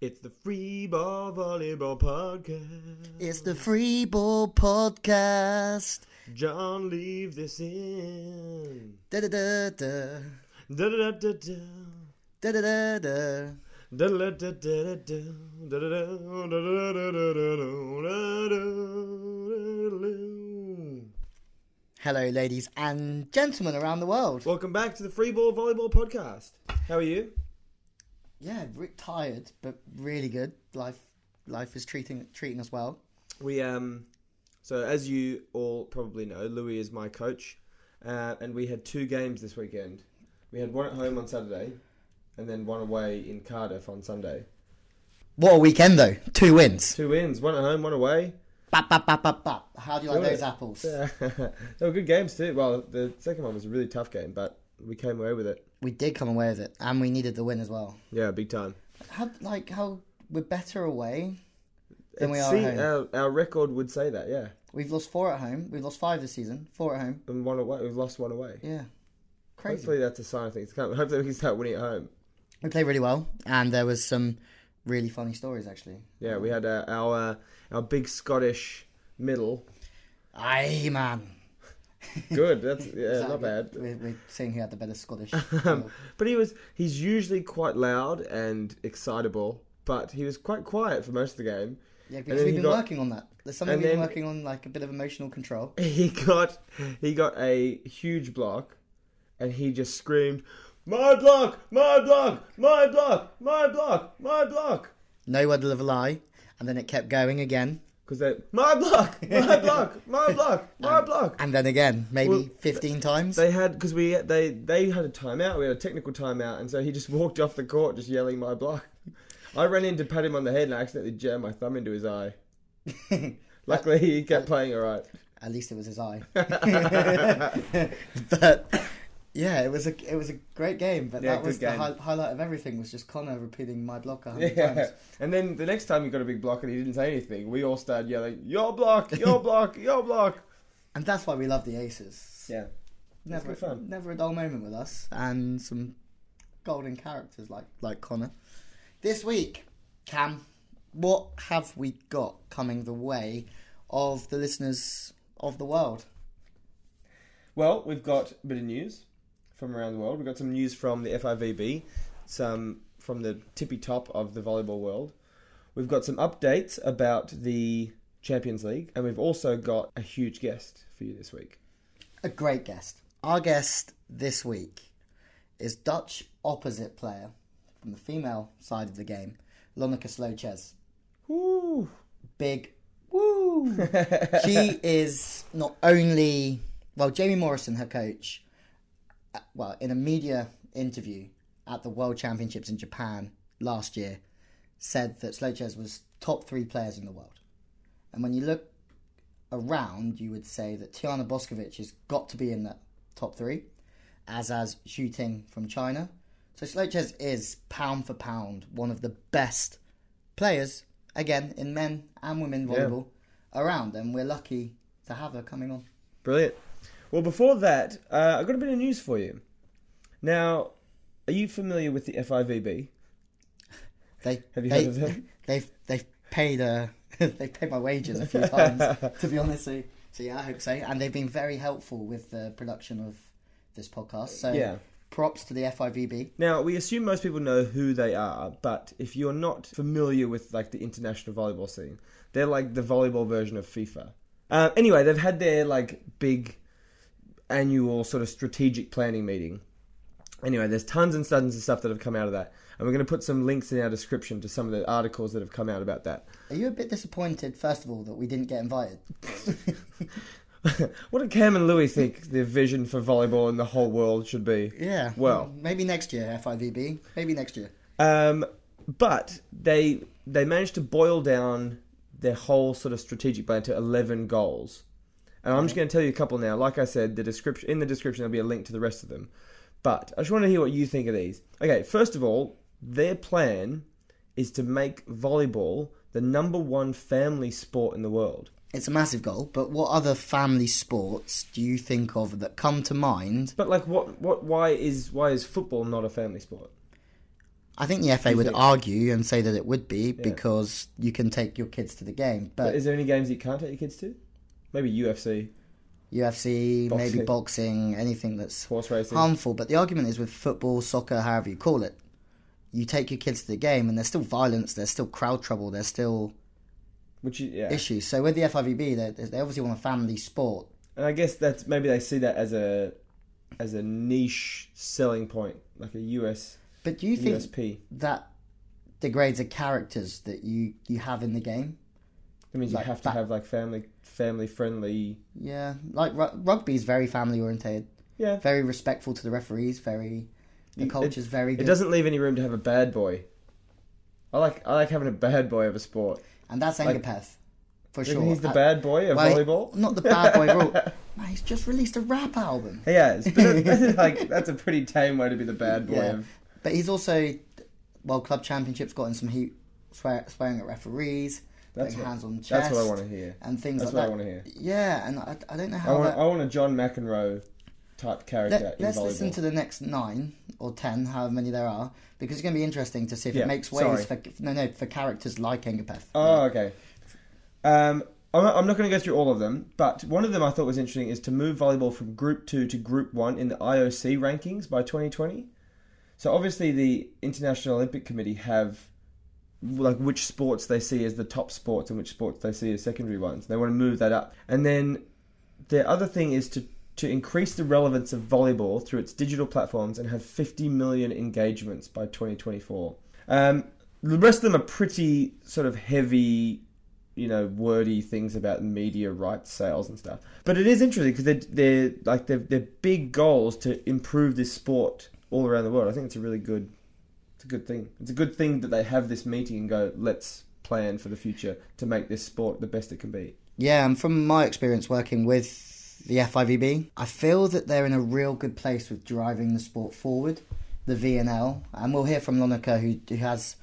It's the Free Ball Volleyball Podcast. It's the Free Ball Podcast. John, leave this in. Da da da da. Da da da da Da da da da. da da da da da da da Hello, ladies and gentlemen around the world. Welcome back to the Free Ball Volleyball Podcast. How are you? Yeah, re- tired, but really good. Life, life is treating treating us well. We um, so as you all probably know, Louis is my coach, uh, and we had two games this weekend. We had one at home on Saturday, and then one away in Cardiff on Sunday. What a weekend though! Two wins. Two wins, one at home, one away. Bap bap bap bap bap. How do you like Good. those apples? they were good games too. Well, the second one was a really tough game, but we came away with it. We did come away with it, and we needed the win as well. Yeah, big time. How like how we're better away than we are at home. Our, our record would say that, yeah. We've lost four at home. We've lost five this season. Four at home. And one away, we've lost one away. Yeah, crazy. Hopefully that's a sign of things to come. Hopefully we can start winning at home. We played really well, and there was some really funny stories actually. Yeah, we had uh, our uh, our big Scottish middle. Aye, man. Good, that's yeah, that not bad. We're, we're saying he had the better Scottish. Um, but he was he's usually quite loud and excitable, but he was quite quiet for most of the game. yeah, because we've been got- working on that. There's something we've been working on, like a bit of emotional control. He got he got a huge block, and he just screamed, "My block! My block! My block! My block! My block!" No word of a lie, and then it kept going again, Because they my block! My block! My block! My block! and then again, maybe Well, 15 times. They had because we they they had a timeout. We had a technical timeout, and so he just walked off the court just yelling my block. I ran in to pat him on the head and I accidentally jammed my thumb into his eye. Luckily, he kept playing all right. At least it was his eye. but yeah, it was a it was a great game. But Yeah, that was the hi- highlight of everything was just Connor repeating my block a hundred Yeah, times. and then the next time he got a big block and he didn't say anything, we all started yelling, "Your block! Your block! Your block!" And that's why we love the Aces. Yeah, never fun. never a dull moment with us, and some golden characters like like Connor. This week, Cam, what have we got coming the way of the listeners of the world? Well, we've got a bit of news from around the world. We've got some news from the FIVB, some from the tippy top of the volleyball world. We've got some updates about the Champions League, and we've also got a huge guest for you this week. A great guest. Our guest this week is Dutch opposite player from the female side of the game, Lonneke Sloetjes. Woo! Big woo! she is not only well, Jamie Morrison, her coach, Uh, well, in a media interview at the World Championships in Japan last year, said that Sloetjes was top three players in the world. And when you look around, you would say that Tijana Boskovic has got to be in that top three, as has Zhu Ting from China. So Sloetjes is pound for pound one of the best players, again, in men and women Yeah. volleyball around, and we're lucky to have her coming on. Brilliant. Well, before that, uh, I've got a bit of news for you. Now, are you familiar with the FIVB? They Have you they, heard of them? They've they've paid uh they've paid my wages a few times to be honest. So, so yeah, I hope so. And they've been very helpful with the production of this podcast. So Yeah. props to the FIVB. Now, we assume most people know who they are, but if you're not familiar with like the international volleyball scene, they're like the volleyball version of FIFA. Uh, anyway, they've had their like big annual sort of strategic planning meeting. Anyway, there's tons and tons of stuff that have come out of that, and we're going to put some links in our description to some of the articles that have come out about that. Are you a bit disappointed, first of all, that we didn't get invited? what do Cam and Louis think the vision for volleyball in the whole world should be? Yeah. Well. maybe next year, FIVB. Maybe next year. Um, but they they managed to boil down their whole sort of strategic plan to eleven goals, and I'm just going to tell you a couple now. Like I said, the description in the description there'll be a link to the rest of them. But I just want to hear what you think of these. Okay, first of all, their plan is to make volleyball the number one family sport in the world. It's a massive goal, but what other family sports do you think of that come to mind? But like, what what why is why is football not a family sport? I think the FA would think? argue and say that it would be because you can take your kids to the game, But but is there any games you can't take your kids to? Maybe UFC, UFC, maybe Boxing. boxing, anything that's horse racing. harmful. But the argument is with football, soccer, however you call it, you take your kids to the game and there's still violence, there's still crowd trouble, there's still which yeah. issues. So with the FIVB, they, they obviously want a family sport. And I guess that's maybe they see that as a as a niche selling point, like a US But do you think USP. that degrades the characters that you, you have in the game? That means like you have to that- have like family family friendly. Yeah, like ru- rugby is very family orientated, Yeah, very respectful to the referees, very the You- culture's very Good. it doesn't leave any room to have a bad boy. I like I like having a bad boy of a sport. and that's like- Ngapeth for sure. He's the Uh, bad boy of well, volleyball. Not the bad boy rule. Man, he's just released a rap album, He has, but that's like that's a pretty tame way to be the bad boy Yeah. of. but he's also World Club Championships got in some heat, swear, swearing at referees, That's putting what, hands on chest, that's what I want to hear. and things That's like what I that. want to hear. Yeah, and I, I don't know I how want that. I want a John McEnroe type character Let, us listen to the next nine or ten, however many there are, because it's going to be interesting to see if Yeah, it makes sorry. ways for no no for characters like Ngapeth. Oh, okay. Um, I'm not, I'm not going to go through all of them, but one of them I thought was interesting is to move volleyball from Group Two to Group One in the IOC rankings by 2020. So obviously, the International Olympic Committee have like which sports they see as the top sports and which sports they see as secondary ones. They want to move that up, and then the other thing is to to increase the relevance of volleyball through its digital platforms and have 50 million engagements by 2024. Um, the rest of them are pretty sort of heavy, you know, wordy things about media rights sales and stuff. But it is interesting because they're, they're like they're, they're big goals to improve this sport all around the world. I think it's a really good, a good thing. It's a good thing that they have this meeting and go, let's plan for the future to make this sport the best it can be. Yeah, and from my experience working with the FIVB, I feel that they're in a real good place with driving the sport forward. The VNL, and we'll hear from Lonneke, who, who has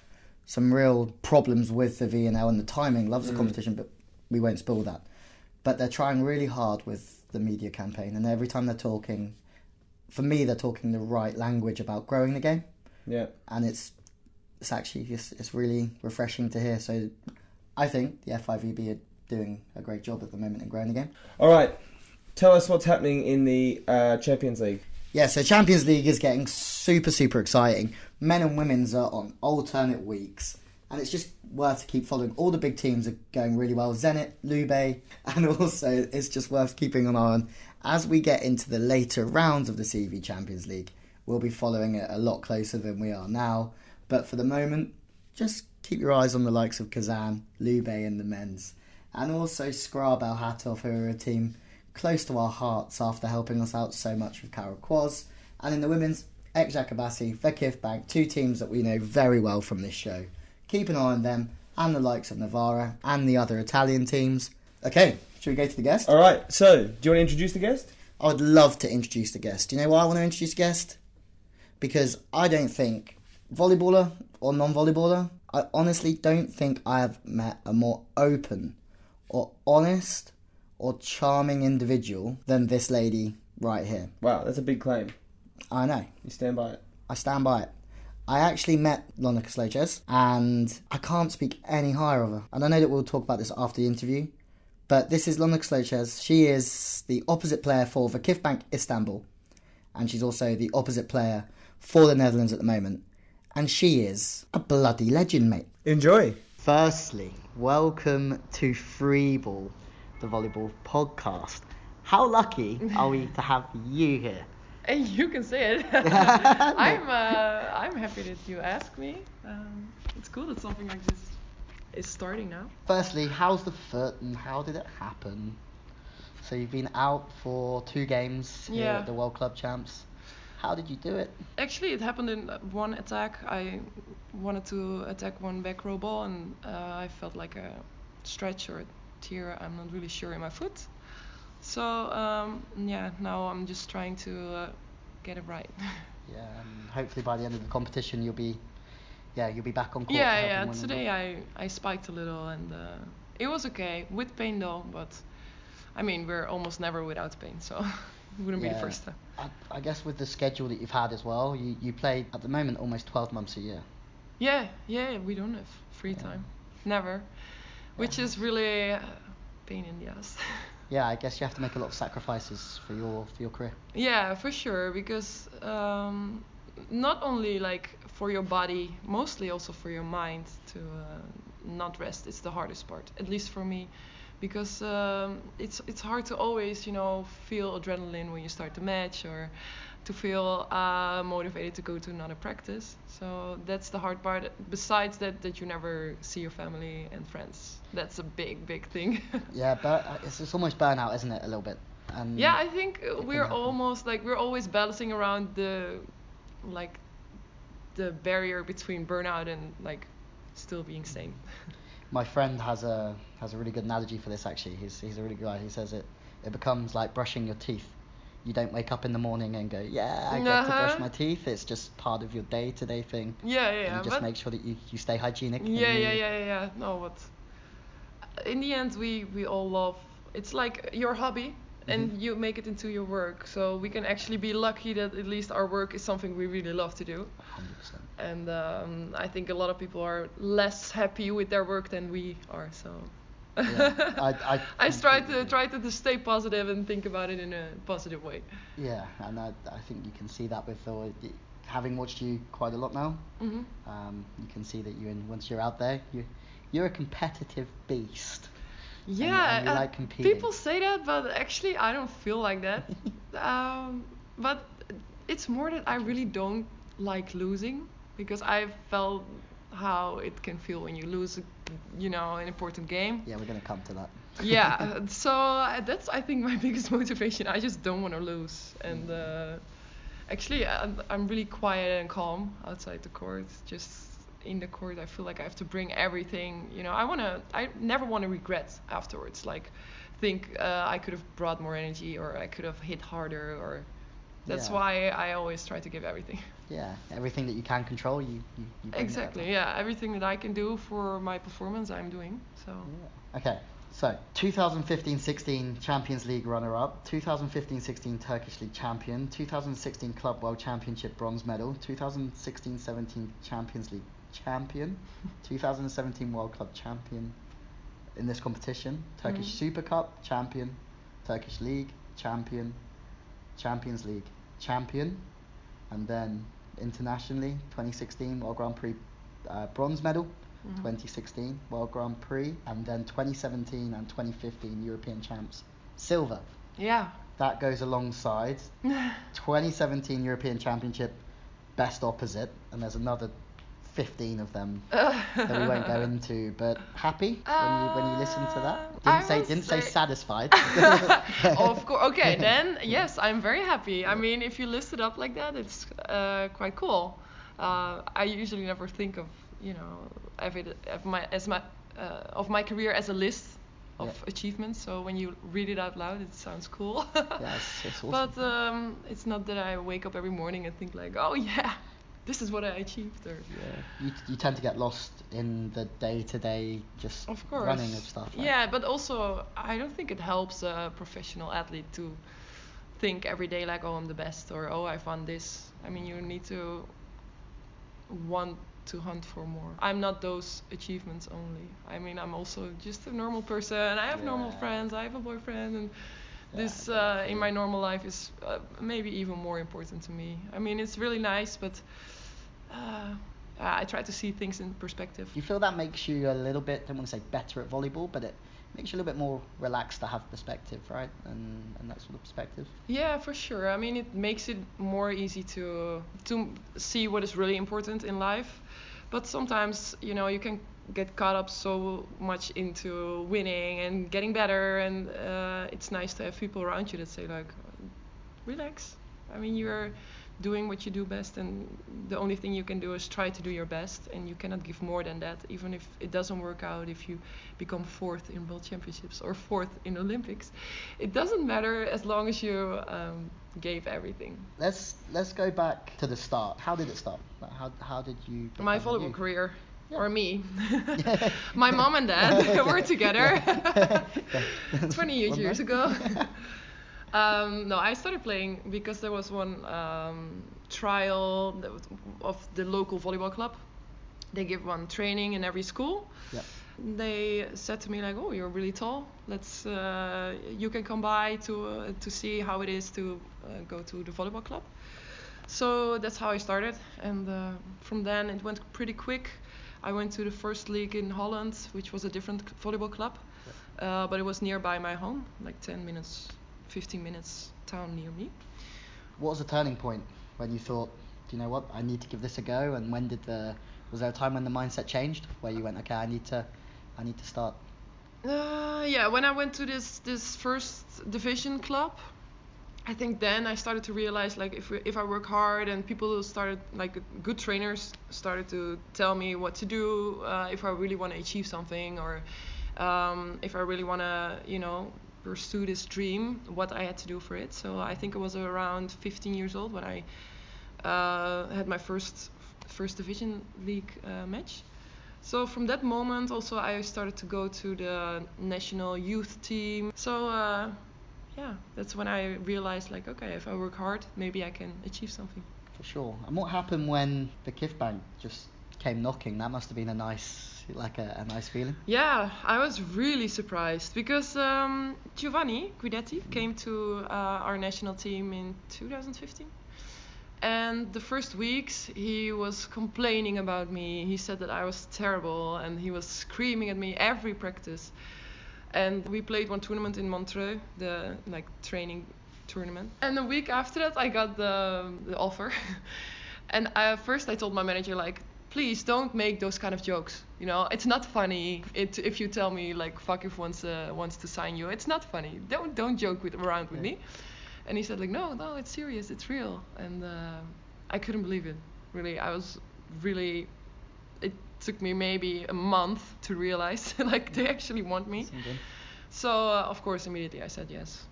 some real problems with the VNL and the timing. Loves the mm. competition, but we won't spoil that. But they're trying really hard with the media campaign, and every time they're talking, for me, they're talking the right language about growing the game, Yeah. and it's it's actually just it's really refreshing to hear. So, I think the FIVB are doing a great job at the moment in growing the game. All right. Tell us what's happening in the uh, Champions League. Yeah, so Champions League is getting super, super exciting. Men and women's are on alternate weeks, and it's just worth to keep following. All the big teams are going really well. Zenit, Lube, and also it's just worth keeping an eye on. As we get into the later rounds of the CV Champions League, we'll be following it a lot closer than we are now. But for the moment, just keep your eyes on the likes of Kazan, Lube, and the men's. And also Skra Belchatow, who are a team close to our hearts after helping us out so much with Karol Kłos. And in the women's, Ek Jakabasi, Vakif Bank, two teams that we know very well from this show. Keep an eye on them and the likes of Novara and the other Italian teams. Okay, should we go to the guest? All right. So, do you want to introduce the guest? I would love to introduce the guest. Do you know why I want to introduce the guest? Because I don't think, volleyballer or non volleyballer, I honestly don't think I have met a more open or honest or charming individual than this lady right here. Wow, that's a big claim. I know. You stand by it. I stand by it. I actually met Lonneke Sloetjes and I can't speak any higher of her. And I know that we'll talk about this after the interview, but this is Lonneke Sloetjes. She is the opposite player for Vakif Bank Istanbul, and she's also the opposite player for the Netherlands at the moment. And she is a bloody legend, mate. Enjoy. Firstly, welcome to Freeball, the volleyball podcast. How lucky are we to have you here? Hey, you can say it. I'm uh, I'm happy that you asked me. Um, it's cool that something like this is starting now. Firstly, how's the foot and how did it happen? So you've been out for two games here Yeah. at the World Club Champs. How did you do it? Actually, it happened in one attack. I wanted to attack one back row ball, and uh, I felt like a stretch or a tear. I'm not really sure in my foot. So um, yeah, now I'm just trying to uh, get it right. Yeah, and hopefully by the end of the competition you'll be, yeah, you'll be back on court. yeah, yeah. Today I I spiked a little, and uh, it was okay with pain though. But I mean, we're almost never without pain, so wouldn't be the first time. I, I guess with the schedule that you've had as well, you, you play at the moment almost 12 months a year. Yeah, yeah, we don't have free Yeah. time. Never. Which is really uh, pain in the ass. Yeah, I guess you have to make a lot of sacrifices for your for your career. yeah, for sure. Because um, not only like for your body, mostly also for your mind to uh, not rest. It's the hardest part, at least for me, because um, it's it's hard to always you know feel adrenaline when you start the match or to feel uh, motivated to go to another practice. So that's the hard part. Besides that, that you never see your family and friends. That's a big, big thing. Yeah, but it's, it's almost burnout, isn't it? A little bit. And yeah, I think uh, we're almost like we're always balancing around the like the barrier between burnout and like still being sane. my friend has a has a really good analogy for this. Actually, he's he's a really good guy. He says it it becomes like brushing your teeth. You don't wake up in the morning and go, yeah, I get to brush Uh-huh. my teeth. It's just part of your day to day thing. Yeah, yeah, and yeah. you just but make sure that you, you stay hygienic. and yeah, you- yeah, yeah, yeah, yeah. No, but in the end, we we all love. It's like your hobby, and Mhm. you make it into your work. So we can actually be lucky that at least our work is something we really love to do. 100%. And um, I think a lot of people are less happy with their work than we are. So. Yeah, I- I I try to try to stay positive and think about it in a positive way. Yeah, and I, I think you can see that with the, having watched you quite a lot now. hmm Um, you can see that you, once you're out there, you you're a competitive beast. And- Yeah, and you uh, like competing. people say that, but actually I don't feel like that. um, but it's more that I really don't like losing because I felt how it can feel when you lose, you know, an important game. Yeah, we're gonna come to that. yeah, uh, so uh, that's I think my biggest motivation. I just don't want to lose, and uh, actually I'm, I'm really quiet and calm outside the court. Just in the court, I feel like I have to bring everything. You know, I wanna, I never want to regret afterwards. Like, think uh, I could have brought more energy, or I could have hit harder, or that's Yeah. why I always try to give everything. Yeah, everything that you can control, you you, you bring exactly. Yeah, everything that I can do for my performance, I'm doing. So. Yeah. Okay, so 2015-16 Champions League runner-up, 2015-16 Turkish League champion, 2016 Club World Championship bronze medal, 2016-17 Champions League champion, 2017 World Club champion in this competition, Turkish Mhm. Super Cup champion, Turkish League champion, Champions League champion, and then internationally 2016 World Grand Prix uh, bronze medal, mhm. 2016 World Grand Prix, and then 2017 and 2015 European champs silver. Yeah. That goes alongside 2017 European Championship best opposite, and there's another 15 of them that we won't go into. But happy when you when you listen to that? Uh, Didn't say didn't say say- satisfied. of course. Okay, then yes, I'm very happy. I mean, if you list it up like that, it's uh, quite cool. Uh, I usually never think of you know of it of my as my uh, of my career as a list of Yeah. achievements. So when you read it out loud, it sounds cool. Yeah, it's, it's awesome. But um, it's not that I wake up every morning and think like, oh yeah, this is what I achieved. Or yeah. You, you tend to get lost in the day to day just Of course. running of stuff. right? Yeah, but also I don't think it helps a professional athlete to think every day like, oh, I'm the best or oh, I've won this. I mean, you need to want to hunt for more. I'm not those achievements only. I mean, I'm also just a normal person. I have normal friends. I have a boyfriend, and this uh, in my normal life is uh, maybe even more important to me. I mean, it's really nice, but uh, I try to see things in perspective. You feel that makes you a little bit, I don't want to say better at volleyball, but it makes you a little bit more relaxed to have perspective, right? And, and that sort of perspective. Yeah, for sure. I mean, it makes it more easy to to see what is really important in life. But sometimes, you know, you can get caught up so much into winning and getting better, and uh, it's nice to have people around you that say like, relax. I mean, you're doing what you do best, and the only thing you can do is try to do your best, and you cannot give more than that, even if it doesn't work out. If you become fourth in World Championships or fourth in Olympics, it doesn't matter as long as you um, gave everything. Let's let's go back to the start. How did it start? How how did you? My volleyball you? career. Yeah. Or me. My mom and dad were together Yeah. 28 years ago. Um, no, I started playing because there was one um, trial that was of the local volleyball club. they give one training in every school. They said to me like, "Oh, you're really tall. Let's uh, you can come by to uh, to see how it is to uh, go to the volleyball club." So that's how I started, and uh, from then it went pretty quick. I went to the first league in Holland, which was a different volleyball club, uh, but it was nearby my home, like 10 minutes, 15 minutes town near me. What was the turning point when you thought, do you know what, I need to give this a go? And when did the was there a time when the mindset changed where you went, okay, I need to, I need to start? Uh, yeah, when I went to this this first division club, I think then I started to realize like if we, if I work hard and people started like good trainers started to tell me what to do uh, if I really want to achieve something or um, if I really want to you know pursue this dream, what I had to do for it. So I think I was around 15 years old when I uh, had my first first division league uh, match. So from that moment, also I started to go to the national youth team. So uh, yeah, that's when I realized like, okay, if I work hard, maybe I can achieve something. For sure. And what happened when Vakif Bank just came knocking? That must have been a nice, like a, a nice feeling. Yeah, I was really surprised because um, Giovanni Guidetti came to uh, our national team in 2015. And the first weeks, he was complaining about me. He said that I was terrible, and he was screaming at me every practice. And we played one tournament in Montreux, the like training tournament. And a week after that, I got the, the offer. and I, first, I told my manager like, please don't make those kind of jokes. You know, it's not funny. It, if you tell me like Vakif wants uh, wants to sign you, it's not funny. Don't don't joke with around with me. And he said like, no, no, it's serious, it's real. And uh, I couldn't believe it. Really, I was really. It took me maybe a month to realize like they actually want me. So uh, of course immediately I said yes.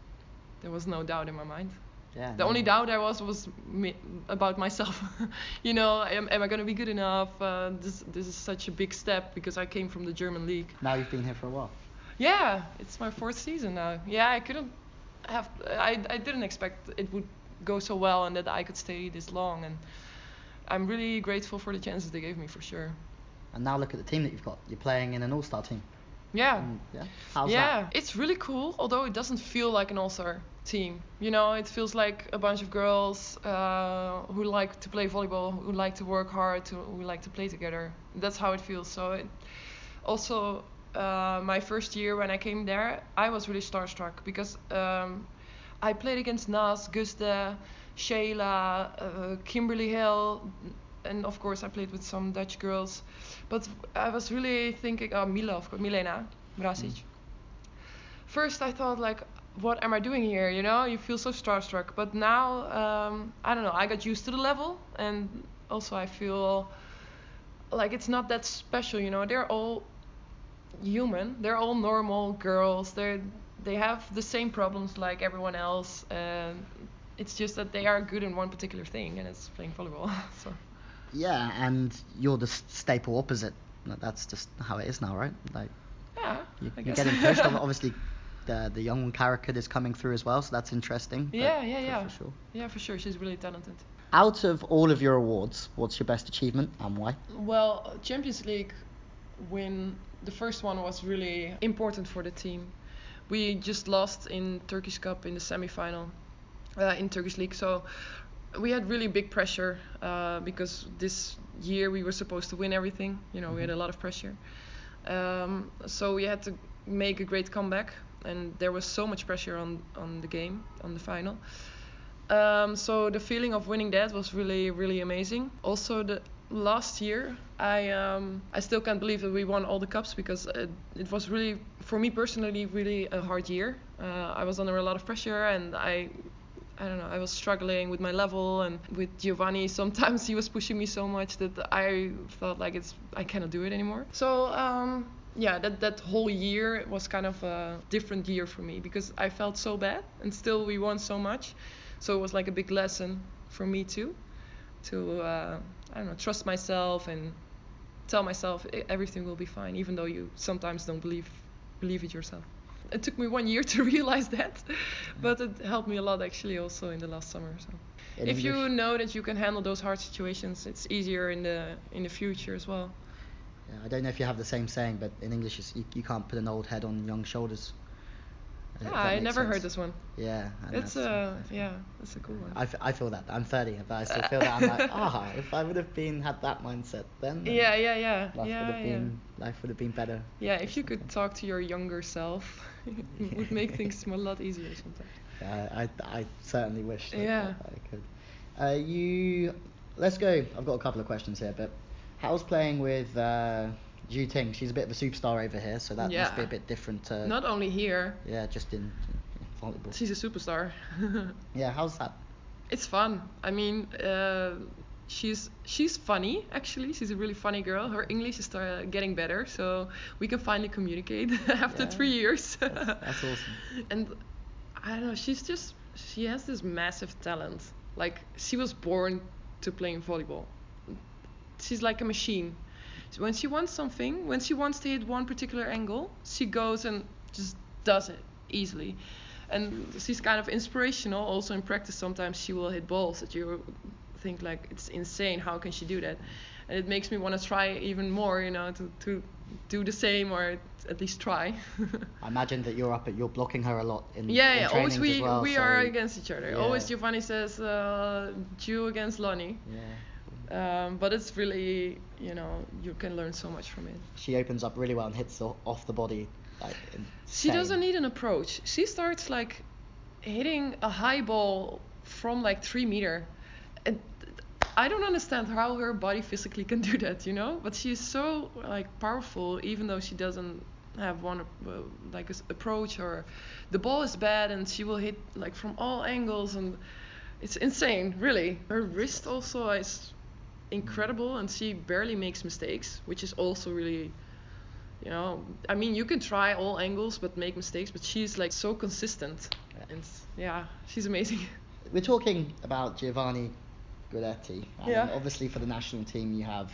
There was no doubt in my mind. Yeah. The no. only doubt I was was me, about myself. you know, am, am I gonna be good enough? Uh, this this is such a big step because I came from the German league. Now you've been here for a while. Yeah, it's my fourth season now. Yeah, I couldn't have. I I didn't expect it would go so well and that I could stay this long. And I'm really grateful for the chances they gave me for sure. And now look at the team that you've got. You're playing in an all-star team. Yeah. And, yeah. How's yeah, that? it's really cool. Although it doesn't feel like an all-star team. You know, it feels like a bunch of girls uh, who like to play volleyball, who like to work hard, who, who like to play together. That's how it feels. So it also uh, my first year when I came there, I was really starstruck because um, I played against Nas, Gusta, Shayla, uh, Kimberly Hill, and of course I played with some Dutch girls. But I was really thinking, oh, Mila, of course, Milena Brasic. First I thought like, what am I doing here? You know, you feel so starstruck. But now, um, I don't know. I got used to the level, and also I feel like it's not that special. You know, they're all human. They're all normal girls. They're they have the same problems like everyone else. And it's just that they are good in one particular thing, and it's playing volleyball. so Yeah, and you're the staple opposite. That's just how it is now, right? Like yeah, you, you're getting pushed. Ob- Obviously, the the young character is coming through as well, so that's interesting. Yeah, yeah, for- yeah. For sure. yeah, for sure. She's really talented. Out of all of your awards, what's your best achievement and why? Well, Champions League win, the first one was really important for the team. We just lost in Turkish Cup in the semi-final uh, in Turkish League, so we had really big pressure uh, because this year we were supposed to win everything. You know, we had a lot of pressure. Um, so we had to make a great comeback, and there was so much pressure on on the game, on the final. Um, so the feeling of winning that was really, really amazing. Also, the last year, I um, I still can't believe that we won all the cups because it, it was really, for me personally, really a hard year. Uh, I was under a lot of pressure and I. I don't know. I was struggling with my level and with Giovanni. Sometimes he was pushing me so much that I felt like it's I cannot do it anymore. So um, yeah, that that whole year was kind of a different year for me because I felt so bad and still we won so much. So it was like a big lesson for me too, to uh, I don't know trust myself and tell myself "E- everything will be fine, even though you sometimes don't believe believe it yourself. It took me one year to realize that, but it helped me a lot actually also in the last summer. So in if you know that you can handle those hard situations, it's easier in the in the future as well. Yeah, I don't know if you have the same saying, but in English, it's, you, you can't put an old head on young shoulders. Uh, Yeah, I makes never heard this one. Yeah, It's that's- uh yeah, that's a cool one. I, f- I feel that. I'm 30, but I still feel that. I'm like, ah, if I would have been had that mindset then, then yeah, yeah, yeah, life yeah, would have yeah. been life would have been better. Yeah, if you could talk to your younger self, it would make things a lot easier sometimes. Yeah, I, I, I certainly wish that, Yeah. that I could. Uh, you, let's go. I've got a couple of questions here, but how's playing with uh, Zhu Ting? She's a bit of a superstar over here, so that must be a bit different. To, Not only here, yeah, just in, in volleyball. she's a superstar. Yeah, how's that? it's fun. I mean, uh, she's she's funny actually. She's a really funny girl. Her English is uh, getting better, so we can finally communicate after Yeah. three years. That's, that's awesome. and I don't know. She's just she has this massive talent. Like she was born to playing volleyball. She's like a machine. When she wants something, when she wants to hit one particular angle, she goes and just does it easily. And she's kind of inspirational. Also in practice, sometimes she will hit balls that you think like it's insane. How can she do that? And it makes me want to try even more, you know, to, to do the same or at least try. I imagine that you're up at you're blocking her a lot in Yeah, in yeah. Always we as well, we so- are against each other. Yeah. Always Giovanni says uh, Zhu against Lonnie. Yeah. Um, but it's really, you know, you can learn so much from it. She opens up really well and hits off the body like. She doesn't need an approach. She starts like hitting a high ball from like three meter. And I don't understand how her body physically can do that, you know. But she's so like powerful, even though she doesn't have one uh, like a s- approach or the ball is bad and she will hit like from all angles and it's insane, really. Her wrist also is incredible and she barely makes mistakes, which is also really you know i mean you can try all angles but make mistakes but she's like so consistent and yeah she's amazing We're talking about Giovanni Guidetti. And Yeah. Obviously, for the national team, you have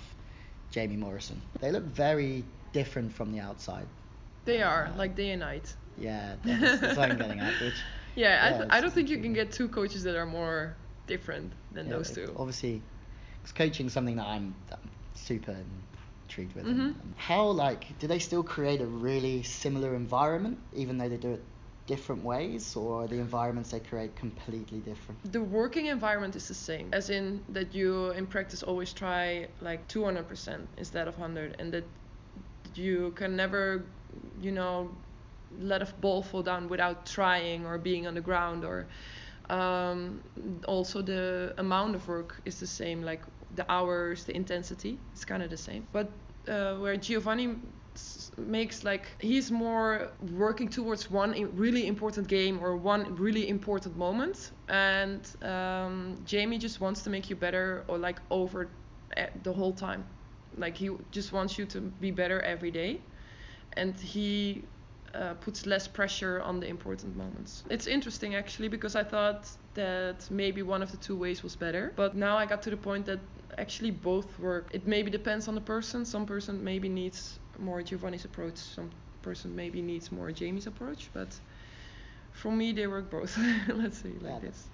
Jamie Morrison. They look very different from the outside. they are uh, like day and night Yeah, that's, that's what I'm getting at. Which, yeah, I, Yeah, th- I don't think you can get two coaches that are more different than yeah, those two Obviously, because coaching is something that I'm, that I'm super intrigued with. Mhm. How like do they still create a really similar environment, even though they do it different ways, or are the environments they create completely different? the working environment is the same as in that you in practice always try like 200% instead of 100 and that you can never you know let a ball fall down without trying or being on the ground or um, also the amount of work is the same like the hours the intensity it's kind of the same but uh, where giovanni makes like he's more working towards one really important game or one really important moment and um, jamie just wants to make you better or like over the whole time like he just wants you to be better every day and he uh, puts less pressure on the important moments. It's interesting actually because I thought that maybe one of the two ways was better, but now I got to the point that actually both work. It maybe depends on the person. Some person maybe needs more Giovanni's approach, some person maybe needs more Jamie's approach, but for me they work both. Let's say it like Yeah, this.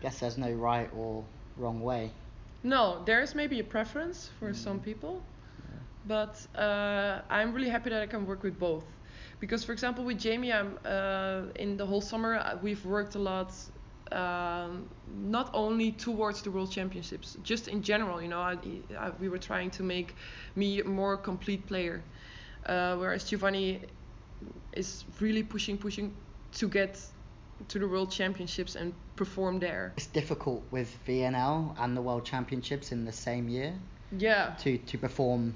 Guess there's no right or wrong way. No, there's maybe a preference for some people, but uh, I'm really happy that I can work with both. Because, for example, with Jamie, I'm uh, in the whole summer uh, we've worked a lot, um, not only towards the World Championships, just in general. You know, I, I, we were trying to make me a more complete player, uh, whereas Giovanni is really pushing, pushing to get to the World Championships and perform there. It's difficult with VNL and the World Championships in the same year Yeah. to, to perform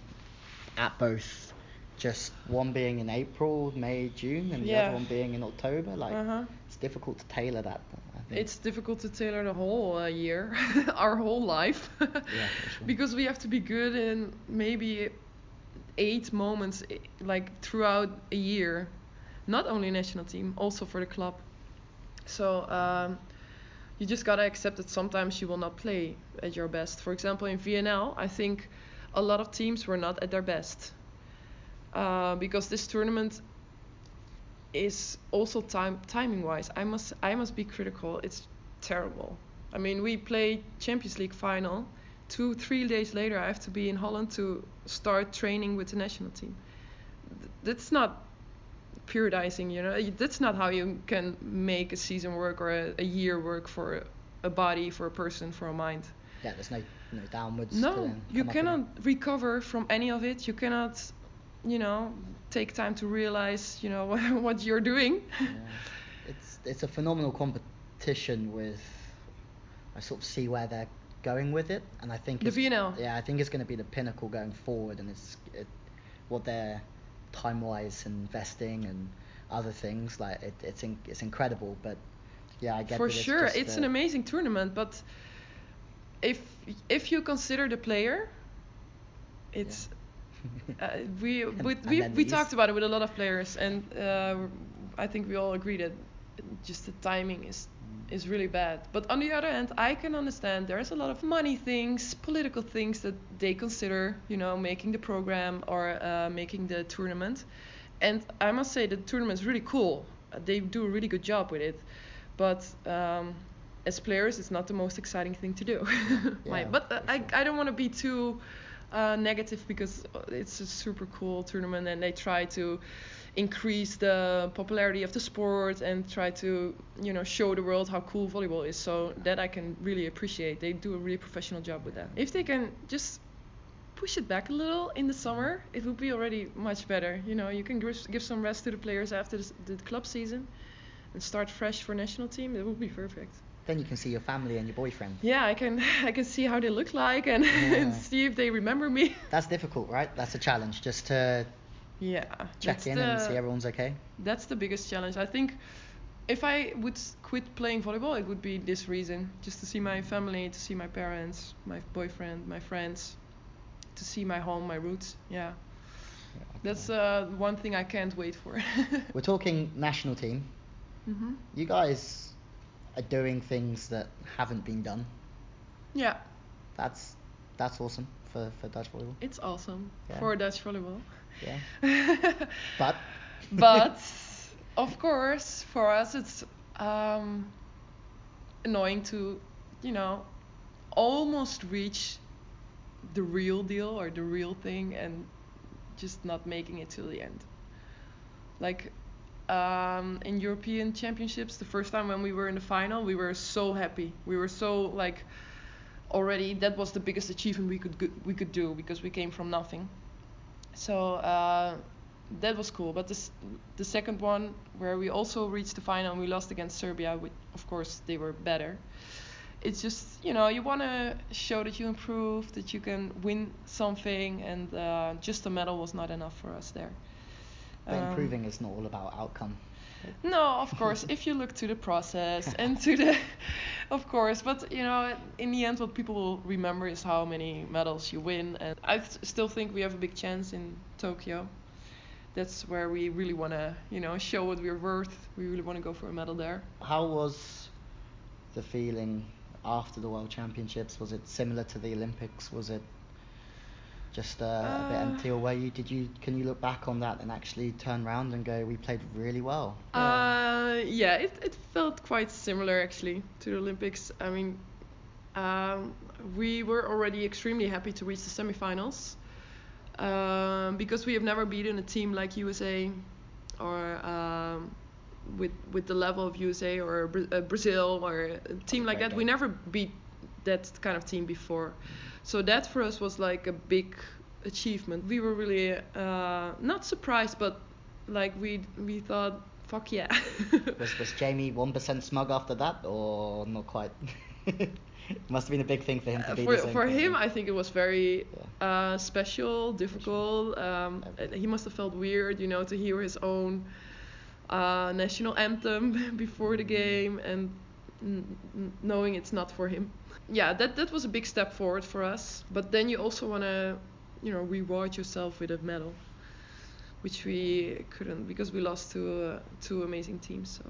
at both. Just one being in April, May, June, and the Yeah. other one being in October. Like Uh-huh. Difficult to tailor that. It's difficult to tailor the whole uh, year, our whole life, yeah, sure. because we have to be good in maybe eight moments, like throughout a year, not only national team, also for the club. So um, you just gotta accept that sometimes you will not play at your best. For example, in VNL, I think a lot of teams were not at their best uh, because this tournament is also time timing wise. I must I must be critical. It's terrible. I mean, we play Champions League final. Two, three days later, I have to be in Holland to start training with the national team. That's not periodizing, you know. That's not how you can make a season work or a, a year work for a body, for a person, for a mind. Yeah, there's no no downwards. No, you cannot recover from any of it. You cannot, you know, take time to realize, you know, what you're doing. Yeah. It's it's a phenomenal competition with. I sort of see where they're going with it, and I think The it's, VNL. yeah, I think it's going to be the pinnacle going forward, and it's it, what they're time-wise investing and other things like it, it's in, it's incredible. But yeah, I get For it's sure, it's uh, an amazing tournament, but if if you consider the player, it's uh, we we And we, we talked about it with a lot of players, and uh, I think we all agree that just the timing is is really bad. But on the other hand, I can understand there's a lot of money things, political things that they consider, you know, making the program or uh, making the tournament. And I must say the tournament is really cool. They do a really good job with it, but um, as players, it's not the most exciting thing to do. Yeah, but uh, I. I don't want to be too uh, negative because it's a super cool tournament and they try to increase the popularity of the sport and try to you know show the world how cool volleyball is. So that I can really appreciate. They do a really professional job with that. If they can just push it back a little in the summer it would be already much better. You know you can give some rest to the players after the club season and start fresh for national team. It would be perfect Then you can see your family and your boyfriend. yeah I can I can see how they look like and, Yeah. and see if they remember me That's difficult, right? That's a challenge, just to yeah check in the, and see everyone's okay. that's the biggest challenge. I think if I would quit playing volleyball, it would be this reason: just to see my family, to see my parents, my boyfriend, my friends, to see my home, my roots. Yeah, that's uh, one thing I can't wait for. We're talking national team. hmm You guys are doing things that haven't been done. Yeah, That's that's awesome for, for Dutch volleyball. it's awesome Yeah. for Dutch volleyball. Yeah. But but of course, for us, it's um, annoying to, you know, almost reach the real deal or the real thing and just not making it till the end. Like um, in European Championships, the first time when we were in the final, we were so happy. We were so like already that was the biggest achievement we could we could do because we came from nothing. So uh, that was cool. But this, the second one, where we also reached the final and we lost against Serbia, which of course they were better. It's just you know you want to show that you improve, that you can win something, and uh, just a medal was not enough for us there. But Um, improving is not all about outcome. no, of course, if you look to the process and to the, of course, but you know, in the end, what people will remember is how many medals you win, and I th- still think we have a big chance in Tokyo. That's where we really want to, you know, show what we're worth. We really want to go for a medal there. How was the feeling after the World Championships? Was it similar to the Olympics? Was it just uh, a bit Uh, empty, or were you? Did you? Can you look back on that and actually turn around and go, "We played really well"? Uh, yeah, it, it felt quite similar actually to the Olympics. I mean, um, we were already extremely happy to reach the semifinals um, because we have never beaten a team like USA or um, with with the level of USA or Bra- uh, Brazil or a team like great that. We never beat that kind of team before, so that for us was like a big achievement. We were really uh, not surprised, but like we we thought, fuck yeah. Was was Jamie one percent smug after that, or not quite? Must have been a big thing for him to Uh, be for for him, I think it was very uh, special, difficult. Um, he must have felt weird, you know, to hear his own uh, national anthem before the game and knowing it's not for him. Yeah, that that was a big step forward for us. But then you also want to, you know, reward yourself with a medal, which we couldn't because we lost to uh, two amazing teams. So.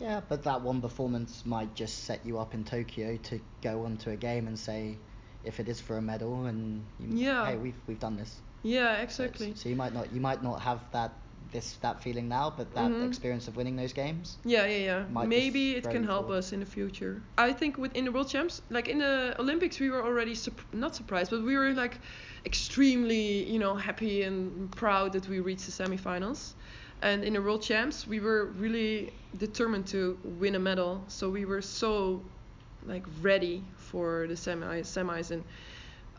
Yeah, but that one performance might just set you up in Tokyo to go onto a game and say, if it is for a medal, and you, Yeah. hey, we've we've done this. Yeah, So exactly. So, you might not you might not have that this that feeling now, but that Mhm. experience of winning those games. Yeah, yeah, yeah. Maybe it can help forward. us in the future. I think within the World Champs, like in the Olympics, we were already not surprised, but we were like extremely, you know, happy and proud that we reached the semifinals. And in the World Champs, we were really determined to win a medal. So we were so like ready for the semi semis and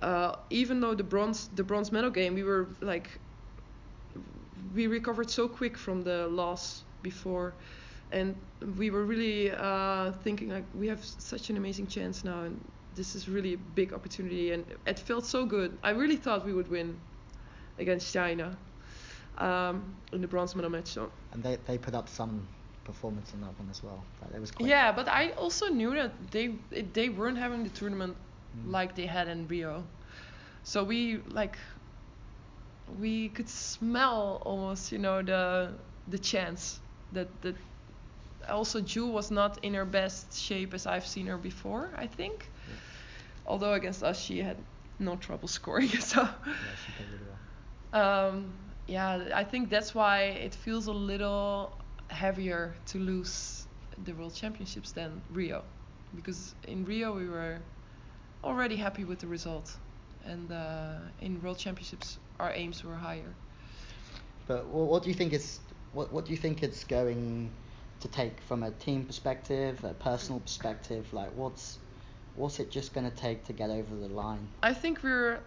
uh, even though the bronze the bronze medal game we were like we recovered so quick from the loss before and we were really uh, thinking like we have such an amazing chance now and this is really a big opportunity and it felt so good i really thought we would win against china um, in the bronze medal match so And they, they put up some performance in that one as well. Was quite yeah but i also knew that they they weren't having the tournament Mm. like they had in rio so we like we could smell almost you know the the chance that that also Zhu was not in her best shape as I've seen her before I think Yeah. although against us she had no trouble scoring so Yeah, she played really well. um, yeah I think that's why it feels a little heavier to lose the world championships than Rio because in Rio we were already happy with the result and uh, in world championships our aims were higher But what, what do you think is what what do you think it's going to take from a team perspective, a personal perspective? Like what's what's it just going to take to get over the line? I think we're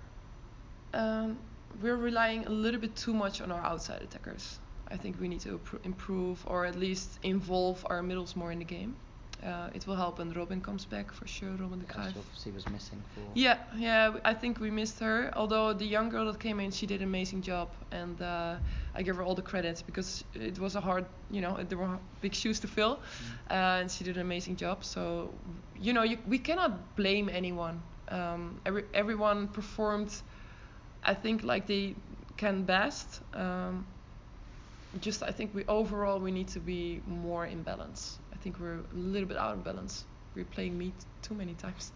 um, we're relying a little bit too much on our outside attackers. I think we need to impro- improve or at least involve our middles more in the game. Uh, it will help when Robin comes back for sure. Robin de Kruijf. she was missing for. Yeah, yeah, I think we missed her. Although the young girl that came in, she did an amazing job, and uh, I give her all the credits because it was a hard, you know, there were big shoes to fill, Mm. uh, and she did an amazing job. So, you know, you, we cannot blame anyone. Um, every, everyone performed, I think, like they can best. Um, just I think we overall we need to be more in balance. I think we're a little bit out of balance. We're playing meat too many times.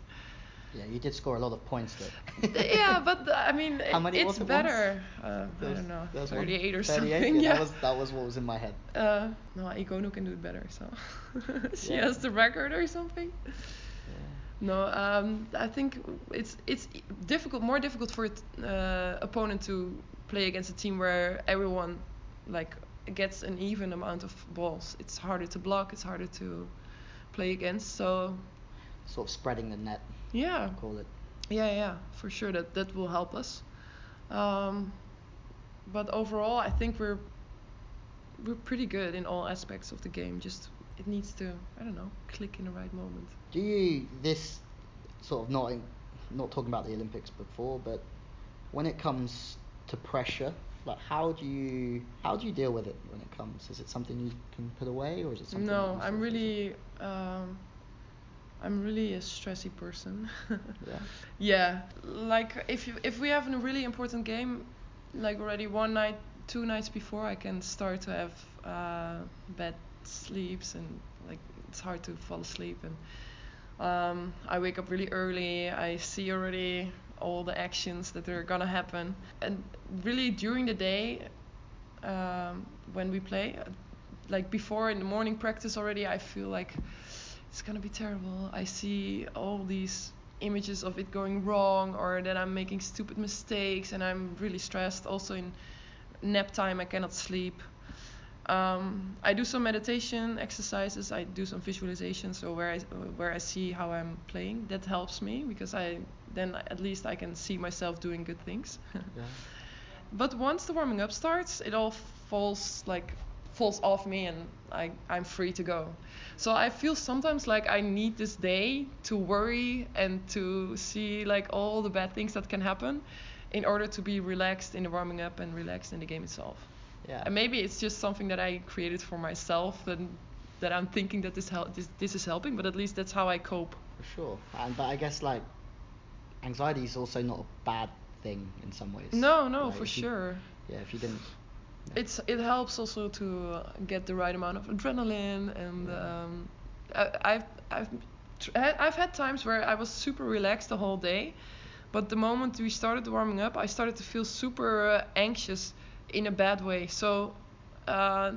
Yeah, you did score a lot of points though. yeah, but I mean, How it- many it's was it once? better. Uh, I don't know, there was one- 38 or 38? something. Yeah, Yeah. that was that was what was in my head. uh, no, Egonu can do it better, so she Yeah. has the record or something. Yeah. No, um, I think it's it's difficult, more difficult for an uh, opponent to play against a team where everyone like gets an even amount of balls. It's harder to block. It's harder to play against. So Sort of spreading the net, yeah, call it. yeah, yeah, for sure that that will help us. Um, but overall, I think we're we're pretty good in all aspects of the game. Just it needs to I don't know click in the right moment. Do you this sort of not in, not talking about the Olympics before, but when it comes to pressure, like how do you how do you deal with it when it comes? Is it something you can put away, or is it something? No, I'm really, um, I'm really a stressy person. Yeah. yeah, like if you if we have a really important game, like already one night, two nights before, I can start to have uh, bad sleeps and like it's hard to fall asleep and um, I wake up really early. I see already all the actions that are gonna happen, and really during the day, um, when we play, like before in the morning practice already, I feel like it's gonna be terrible. I see all these images of it going wrong or that I'm making stupid mistakes and I'm really stressed. Also in nap time, I cannot sleep. Um, I do some meditation exercises. I do some visualization, so where I where I see how I'm playing, that helps me because I then at least I can see myself doing good things. Yeah. But once the warming up starts, it all falls like falls off me and I, I'm free to go. So I feel sometimes like I need this day to worry and to see like all the bad things that can happen in order to be relaxed in the warming up and relaxed in the game itself. Yeah. And maybe it's just something that I created for myself and that I'm thinking that this hel- this, this is helping, but at least that's how I cope. For sure. And but I guess like anxiety is also not a bad thing in some ways. No, no, Like, for you- sure. yeah, if you didn't. it's it helps also to get the right amount of adrenaline and Yeah. um, I, I've I've I've had times where I was super relaxed the whole day, but the moment we started warming up, I started to feel super uh, anxious in a bad way. So uh,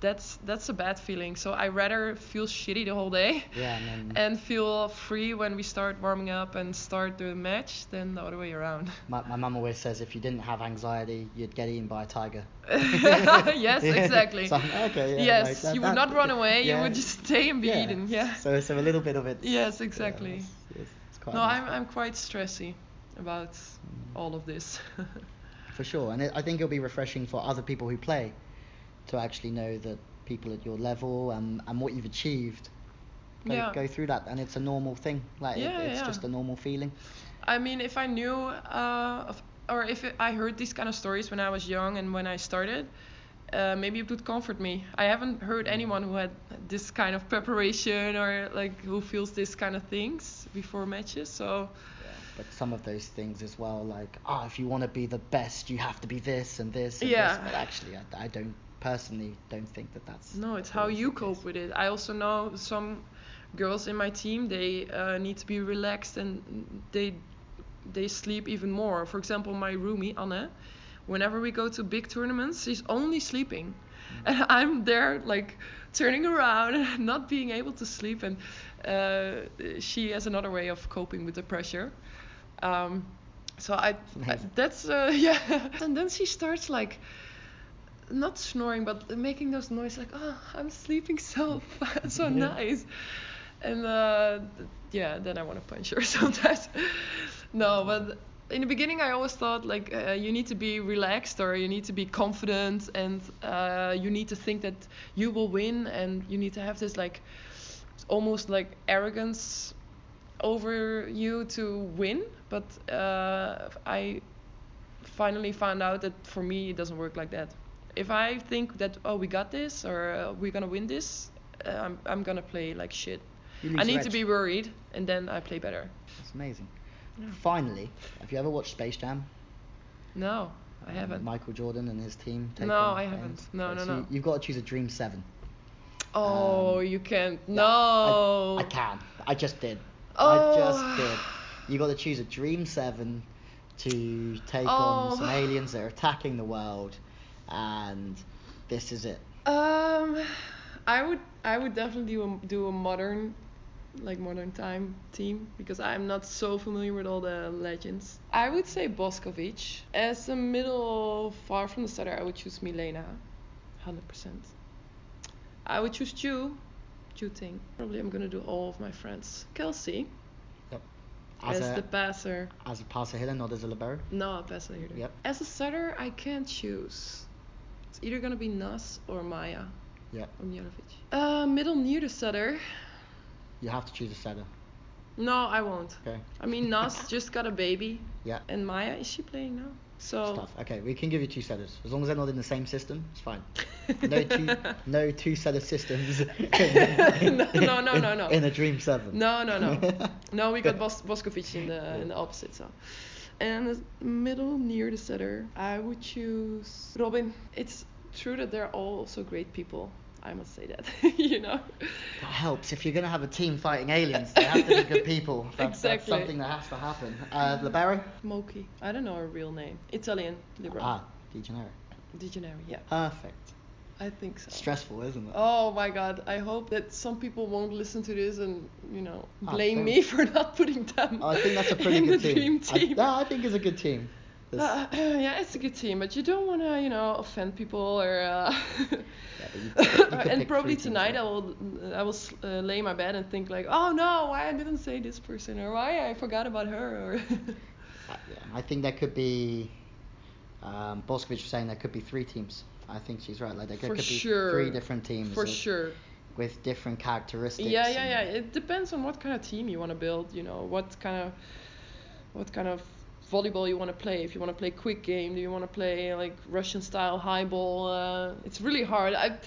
that's that's a bad feeling. So I rather feel shitty the whole day Yeah, and and feel free when we start warming up and start the match than the other way around. my, my mum always says if you didn't have anxiety, you'd get eaten by a tiger. yes, exactly. So okay, yeah, yes, like that- you would that- not run away. yeah. You would just stay and be eaten. Yeah. So, so a little bit of it. Yes, yeah, exactly. it's, it's, it's quite no, nice. I'm I'm quite stressy about Mm. all of this. For sure, and it, I think it'll be refreshing for other people who play to actually know that people at your level and, and what you've achieved go, Yeah. go through that, and it's a normal thing. Like it- it's yeah. just a normal feeling. I mean, if I knew, uh, of, or if it, I heard these kind of stories when I was young and when I started, uh, maybe it would comfort me. I haven't heard anyone who had this kind of preparation or like who feels this kind of things before matches. So But some of those things as well, like oh, if you want to be the best, you have to be this and this. And Yeah. This. But actually, I, I don't personally don't think that that's. no, it's how you cope with it. I also know some girls in my team they uh, need to be relaxed and they they sleep even more. For example, my roomie Anne, whenever we go to big tournaments, she's only sleeping, and I'm there like turning around and not being able to sleep. And uh, she has another way of coping with the pressure. Um, so I, I that's uh, yeah. And then she starts like not snoring but making those noises like oh I'm sleeping so so nice. And uh, yeah then I want to punch her sometimes no but in the beginning I always thought like uh, you need to be relaxed or you need to be confident and uh, you need to think that you will win and you need to have this like almost like arrogance over you to win. But uh, I finally found out that for me it doesn't work like that. If I think that oh we got this or uh, we're gonna win this, uh, I'm I'm gonna play like shit. I need to be worried and then I play better. That's amazing. Yeah. Finally, have you ever watched Space Jam? No, I Um, haven't. Michael Jordan and his team. take No, on I games? haven't. No, Okay, no, so no. You, you've got to choose a Dream Seven. oh, um, you can't. No. I, I can. I just did. Oh. I just did. You got to choose a Dream Seven to take on Oh. some aliens that are attacking the world, and this is it. Um, I would I would definitely do a, do a modern, like modern time team because I'm not so familiar with all the legends. I would say Boskovic as a middle far from the starter. I would choose Milena, hundred percent. I would choose Zhu, Zhu Ting. Probably I'm gonna do all of my friends. Kelsey As, as, a the passer. as a passer hitter, not as a libero. No, a passer hitter. Yep. As a setter, I can't choose. It's either gonna be Naz or Maya. Yep. Ognjenovic. Uh, middle near the setter. You have to choose a setter. No, I won't. Okay. I mean, Naz just got a baby. Yeah. And Maya, is she playing now? So. Stuff. Okay, we can give you two setters as long as they're not in the same system. It's fine. No two, no two setter systems. No, no, no, no, no. In a Dream Seven. No, no, no. no, we got Bos- Boskovic in the in the opposite. So. And the middle near the center, I would choose Robin. It's true that they're all also great people. I must say that. you know. That helps. If you're going to have a team fighting aliens, they have to be good people. That's, Exactly. that's something that has to happen. Uh, Libero? Moki. I don't know her real name. Italian libero. Ah, De Gennaro. De Gennaro. Yeah. Perfect. I think so. Stressful, isn't it? Oh my god, I hope that some people won't listen to this and, you know, Ah, blame me for not putting them I think that's a pretty good team. team. I, no, I think it's a good team. Uh, yeah, it's a good team, but you don't want to, you know, offend people or. Uh, Yeah, you- you and probably tonight? I will, I will uh, lay in my bed and think like, oh no, why I didn't say this person or why I forgot about her or. Uh, yeah, I think there could be. Um, Boskovic was saying there could be three teams. I think she's right. Like there could, For could be sure. three different teams For with, sure. with different characteristics. Yeah, yeah, yeah. It depends on what kind of team you want to build. You know, what kind of what kind of volleyball you want to play. If you want to play quick game, do you want to play like Russian style high ball? Uh, it's really hard. I,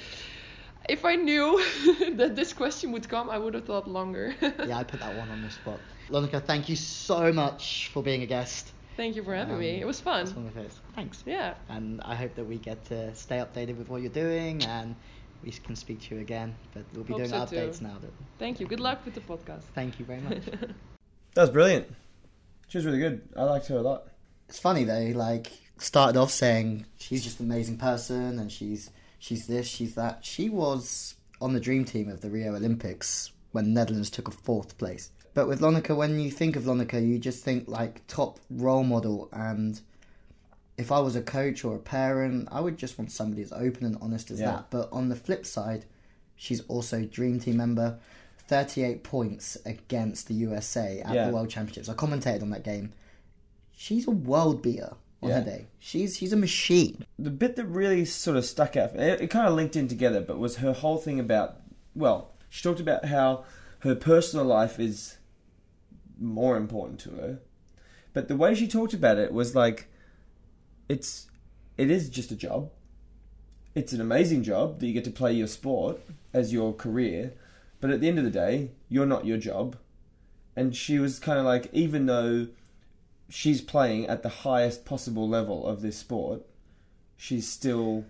if I knew that this question would come, I would have thought longer. yeah, I put that one on the spot. Lonneke, thank you so much for being a guest. Thank you for having me. Um, It was fun. It's one of those. Thanks. Yeah. And I hope that we get to stay updated with what you're doing and we can speak to you again. But we'll be Hope doing so too. updates now. That, Thank you. Good luck with the podcast. Thank you very much. That was brilliant. She was really good. I liked her a lot. it's funny though, like started off saying she's just an amazing person and she's she's this, she's that. She was on the dream team of the Rio Olympics when Netherlands took a fourth place. But with Lonneke, when you think of Lonneke, you just think like top role model. And if I was a coach or a parent, I would just want somebody as open and honest as Yeah. that. But on the flip side, she's also dream team member. 38 points against the USA at Yeah. the World Championships. I commentated on that game. She's a world beater on Yeah. her day. She's she's a machine. the bit that really sort of stuck out, it, it kind of linked in together, but was her whole thing about, well, she talked about how her personal life is more important to her. But the way she talked about it was like, it's, it is just a job. It's an amazing job that you get to play your sport as your career, but at the end of the day, you're not your job. And she was kind of like, even though she's playing at the highest possible level of this sport, she still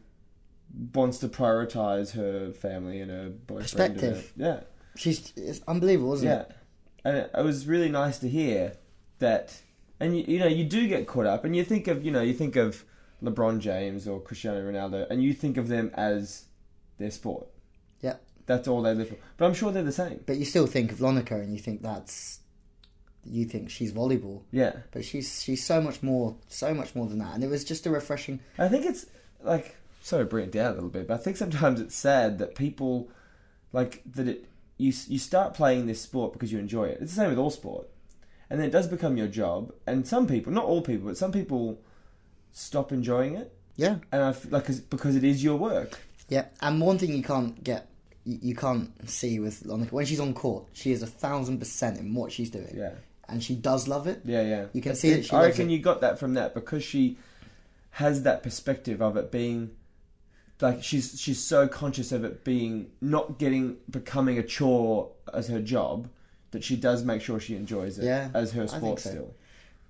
wants to prioritize her family and her boyfriend. and her- Perspective. yeah, She's it's unbelievable, isn't yeah. it? And it, it was really nice to hear that. And you, you know, you do get caught up, and you think of you know, you think of LeBron James or Cristiano Ronaldo, and you think of them as their sport. Yeah. That's all they live for. But I'm sure they're the same. But you still think of Lonneke and you think that's you think she's volleyball. Yeah. But she's she's so much more so much more than that. And it was just a refreshing I think it's like sorry to bring it down a little bit, but I think sometimes it's sad that people like that it you you start playing this sport because you enjoy it. It's the same with all sport, and then it does become your job. And some people, not all people, but some people stop enjoying it, Yeah. and I feel like 'cause- because it is your work. Yeah. And one thing you can't get you, you can't see with Lonneke when she's on court, she is a thousand percent in what she's doing. Yeah, And she does love it. yeah, yeah. You can see it- that she I reckon it. you got that from that because she has that perspective of it being like she's she's so conscious of it being not getting becoming a chore as her job that she does make sure she enjoys it Yeah, as her sport so. still.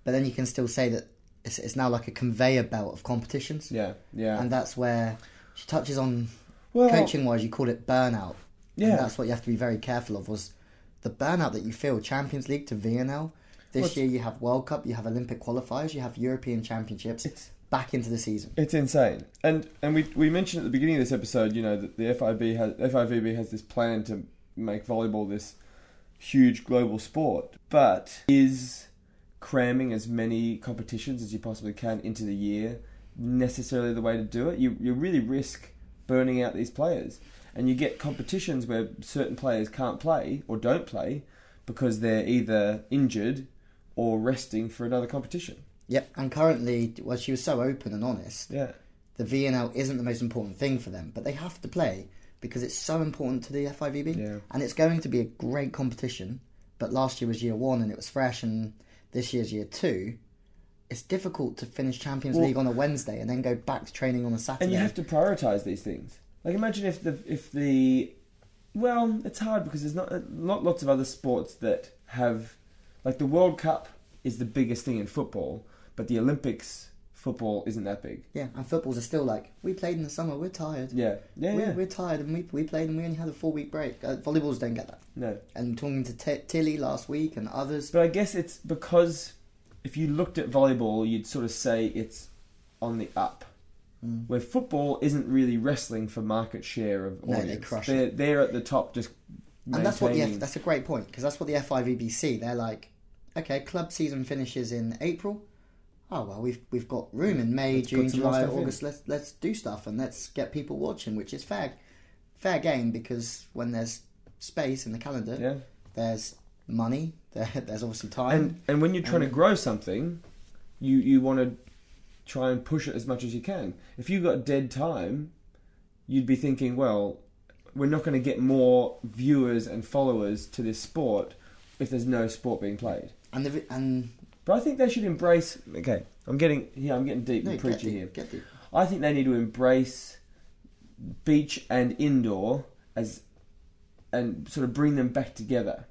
But then you can still say that it's, it's now like a conveyor belt of competitions. Yeah, yeah. And that's where she touches on well, coaching wise you call it burnout. Yeah. And that's what you have to be very careful of was the burnout that you feel Champions League to VNL. This Well, year you have World Cup, you have Olympic qualifiers, you have European Championships It's- back into the season. It's insane, and and we we mentioned at the beginning of this episode, you know, that the FIB has FIVB has this plan to make volleyball this huge global sport, but is cramming as many competitions as you possibly can into the year necessarily the way to do it? You you really risk burning out these players, and you get competitions where certain players can't play or don't play because they're either injured or resting for another competition. Yep. And currently, well, she was so open and honest. Yeah. The VNL isn't the most important thing for them, but they have to play because it's so important to the FIVB. Yeah. And it's going to be a great competition. But last year was year one and it was fresh, and this year's year two. It's difficult to finish Champions Well- League on a Wednesday and then go back to training on a Saturday. And you have to prioritize these things. Like imagine if the if the well, it's hard because there's not uh, not lots of other sports that have like the World Cup is the biggest thing in football, but the Olympics football isn't that big. Yeah, and footballs are still like we played in the summer. We're tired. Yeah, yeah, we're, yeah. we're tired, and we we played and we only had a four week break. Uh, volleyballs don't get that. No, And talking to T- Tilly last week and others, but I guess it's because if you looked at volleyball, you'd sort of say it's on the up. Mm. Where football isn't really wrestling for market share of No, they audience. crush they're, they're at the top, just and that's what the F- that's a great point because that's what the FIVB see. They're like, okay, club season finishes in April. Oh well, we've we've got room in May, Let's June, July, stuff in. August. Let's let's do stuff and let's get people watching, which is fair fair game because when there's space in the calendar, yeah. there's money, there, there's obviously time. and and when you're trying to Um, grow something, you you want to try and push it as much as you can. If you've got dead time, you'd be thinking, well, we're not going to get more viewers and followers to this sport if there's no sport being played. and the and But I think they should embrace. Okay, I'm getting yeah, I'm getting deep no, and preachy here. get deep. I think they need to embrace beach and indoor as and sort of bring them back together.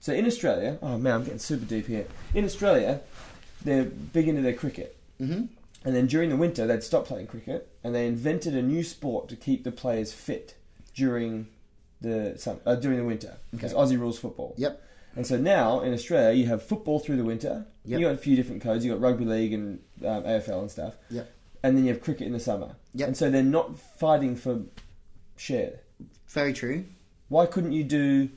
So in Australia, oh man, I'm getting super deep here. In Australia, they're big into their cricket. hmm And then during the winter, they'd stop playing cricket, and they invented a new sport to keep the players fit during the summer, uh, during the winter. It's Okay. Aussie rules football. Yep. And so now in Australia, you have football through the winter. Yep. You got a few different codes. You got rugby league and um, AFL and stuff. Yep. and then you have cricket in the summer. Yep. And so they're not fighting for share. Very true. Why couldn't you do?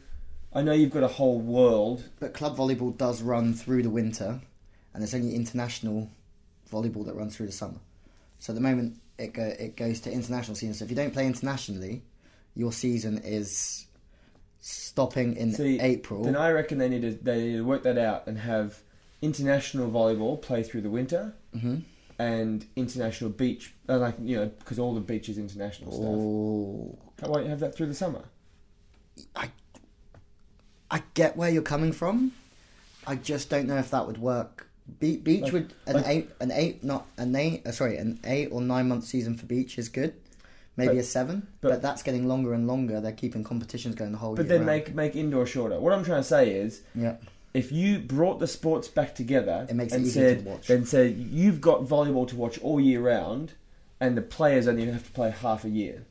I know you've got a whole world. But club volleyball does run through the winter, and it's only international volleyball that runs through the summer. So at the moment, it go, it goes to international season. So if you don't play internationally, your season is stopping in See, April. Then I reckon they need to they need to work that out and have international volleyball play through the winter hmm and international beach, uh, like you know, because all the beach is international Oh, stuff. Why don't you have that through the summer? I get where you're coming from. I just don't know if that would work. Be- beach Like- would an like- eight, an eight, not an eight. Uh, sorry, an eight or nine month season for beach is good. Maybe But- a seven, but, but- that's getting longer and longer. They're keeping competitions going the whole year. But then round. make make indoor shorter. What I'm trying to say is, yeah, if you brought the sports back together It makes it and said, watch. then said you've got volleyball to watch all year round, and the players only have to play half a year.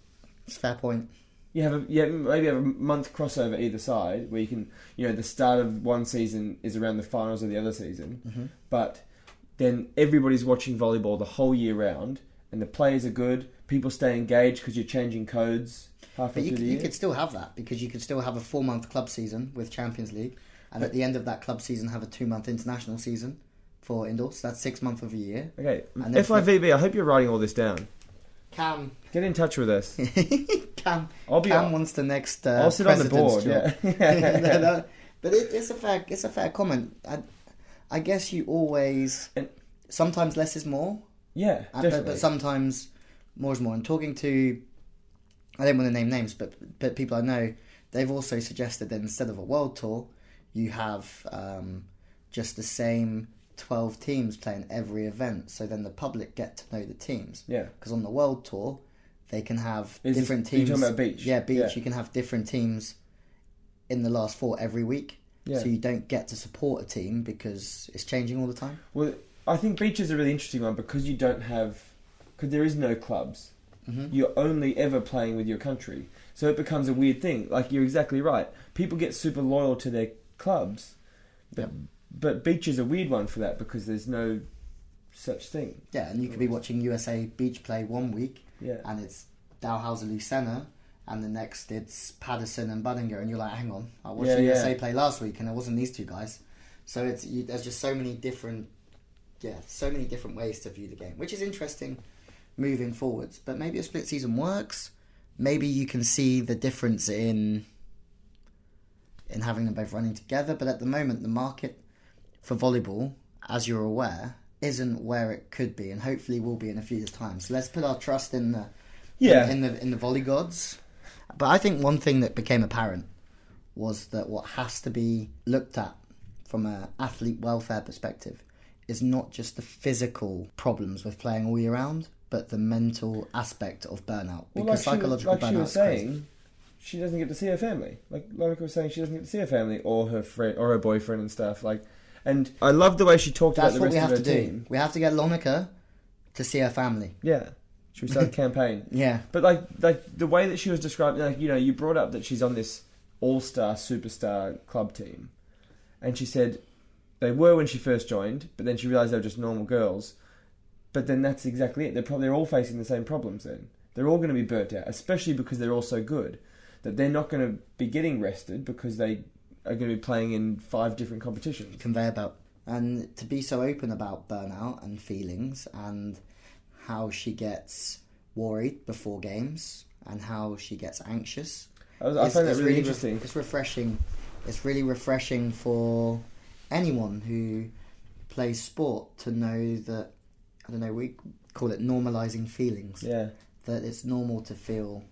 it's fair point. You have a, yeah maybe have a month crossover either side where you can you know the start of one season is around the finals of the other season, Mm-hmm. but then everybody's watching volleyball the whole year round, and the players are good. People stay engaged because you're changing codes halfway But you, through could- the you could still have that because you could still have a four month club season with Champions League, and at the end of that club season, have a two month international season for indoors. That's six months of a year. Okay, And FIVB. I hope you're writing all this down. Cam, Get in touch with us. Cam, I'll be. Cam wants the next. Uh, I'll sit on the board. job. Yeah. No, no, but it, it's a fair it's a fair comment. I, I guess you always And- sometimes less is more, yeah, uh, but, but sometimes more is more. And talking to, I don't want to name names, but but people I know, they've also suggested that instead of a world tour, you have um, just the same twelve teams playing every event. So then the public get to know the teams yeah. because on the world tour, they can have Is this- different you teams. talking about beach? Yeah, beach. Yeah. You can have different teams in the last four every week. Yeah. So you don't get to support a team because it's changing all the time. Well, I think beach is a really interesting one because you don't have, because there is no clubs. Mm-hmm. You're only ever playing with your country, so it becomes a weird thing. Like you're exactly right. People get super loyal to their clubs, but Yep. but beach is a weird one for that because there's no such thing. Yeah, and you could be watching USA Beach play one week, Yeah. and it's Dalhausser Lucena, and the next it's Patterson and Budinger, and you're like, hang on, I watched Yeah, the yeah. USA play last week, and it wasn't these two guys. So it's you, there's just so many different, yeah, so many different ways to view the game, which is interesting moving forwards. But maybe a split season works. Maybe you can see the difference in in having them both running together. But at the moment, the market for volleyball, as you're aware, isn't where it could be, and hopefully will be in a few years' time. So let's put our trust in the Yeah. in the in the volley gods. But I think one thing that became apparent was that what has to be looked at from an athlete welfare perspective is not just the physical problems with playing all year round, but the mental aspect of burnout. Well, Because like she, psychological like she burnout was is crazy. saying, she doesn't get to see her family. Like Lonneke was saying, she doesn't get to see her family or her friend or her boyfriend and stuff. Like, and I love the way she talked That's about the what rest we of have her to do. team. We have to get Lonneke to see her family. Yeah, should we start a campaign? Yeah. But like, like the way that she was describing, like you know, you brought up that she's on this all-star superstar club team, and she said they were when she first joined, but then she realised they were just normal girls. But then that's exactly it. They're probably they're all facing the same problems. Then they're all going to be burnt out, especially because they're all so good that they're not going to be getting rested because they are going to be playing in five different competitions. conveyor belt. And to be so open about burnout and feelings and how she gets worried before games and how she gets anxious. I, was, I is- find that really interesting. it's refreshing. It's really refreshing for anyone who plays sport to know that I don't know. We call it normalizing feelings. Yeah. That it's normal to feel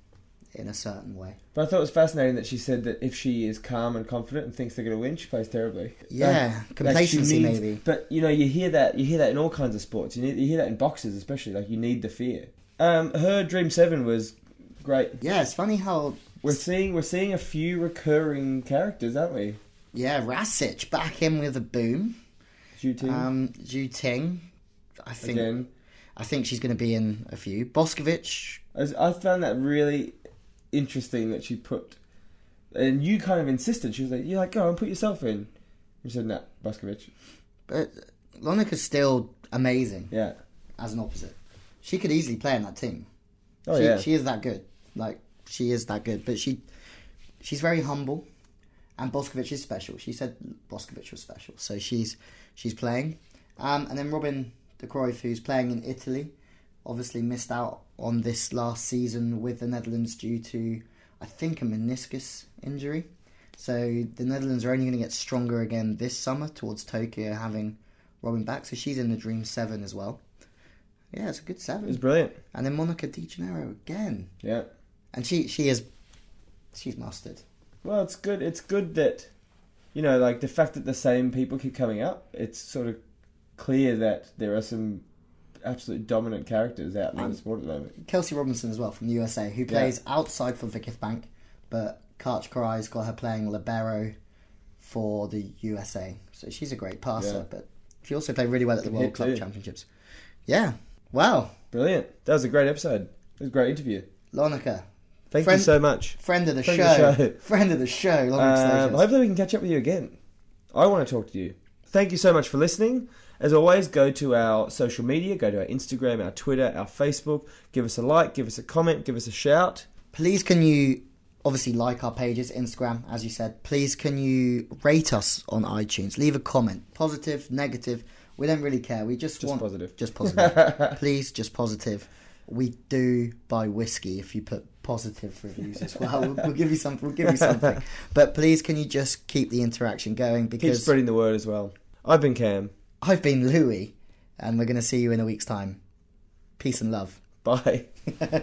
in a certain way. But I thought it was fascinating that she said that if she is calm and confident and thinks they're going to win, she plays terribly. Yeah, Like, complacency like needs- maybe. But you know, you hear that you hear that in all kinds of sports. You, need, you hear that in boxers, especially. Like you need the fear. Um, her dream seven was great. Yeah, it's funny how We're seeing we're seeing a few recurring characters, aren't we? Yeah Rasic back in with a boom. Zhu Ting Um, Zhu Ting, I think again. I think she's going to be in a few. Boskovic, I, found that really interesting that she put, and you kind of insisted. She was like, "You're like, go and put yourself in." You said, "Nah, Boskovic." but Lonneke's still amazing Yeah, as an opposite. she could easily play in that team. Oh she, yeah. she is that good. Like she is that good, but she she's very humble, and Boskovic is special. She said Boskovic was special, so she's she's playing. Um, and then Robin de Kruijf, who's playing in Italy, obviously missed out on this last season with the Netherlands due to, I think, a meniscus injury. So the Netherlands are only going to get stronger again this summer towards Tokyo, having Robin back. So she's in the Dream Seven as well. Yeah, it's a good seven. It's brilliant. And then Monica De Gennaro again, Yeah. and she she is she's mustard. Well, it's good. It's good that you know, like the fact that the same people keep coming up. It's sort of clear that there are some absolute dominant characters out in the sport at the moment. Kelsey Robinson as well from the USA, who plays outside for Vakif Bank, but Karch Kiraly's got her playing libero for the USA. So she's a great passer, Yeah. but she also played really well at the World Club too. Championships. Yeah. Wow. Brilliant. That was a great episode. It was a great interview. Lonneke, Thank Friend- you so much. friend of the Friend show. of the show. Friend of the show. Long Um, hopefully, we can catch up with you again. I want to talk to you. Thank you so much for listening. As always, go to our social media, go to our Instagram, our Twitter, our Facebook. Give us a like, give us a comment, give us a shout. Please, can you obviously like our pages, Instagram, as you said. Please, can you rate us on iTunes? Leave a comment, positive, negative. We don't really care. We just, Just want positive. just positive. Please, just positive. We do buy whiskey if you put positive reviews as well. We'll, we'll give you some. We'll give you something. But please, can you just keep the interaction going? Keep Because spreading the word as well. I've been Cam. I've been Louis, and we're going to see you in a week's time. Peace and love. Bye.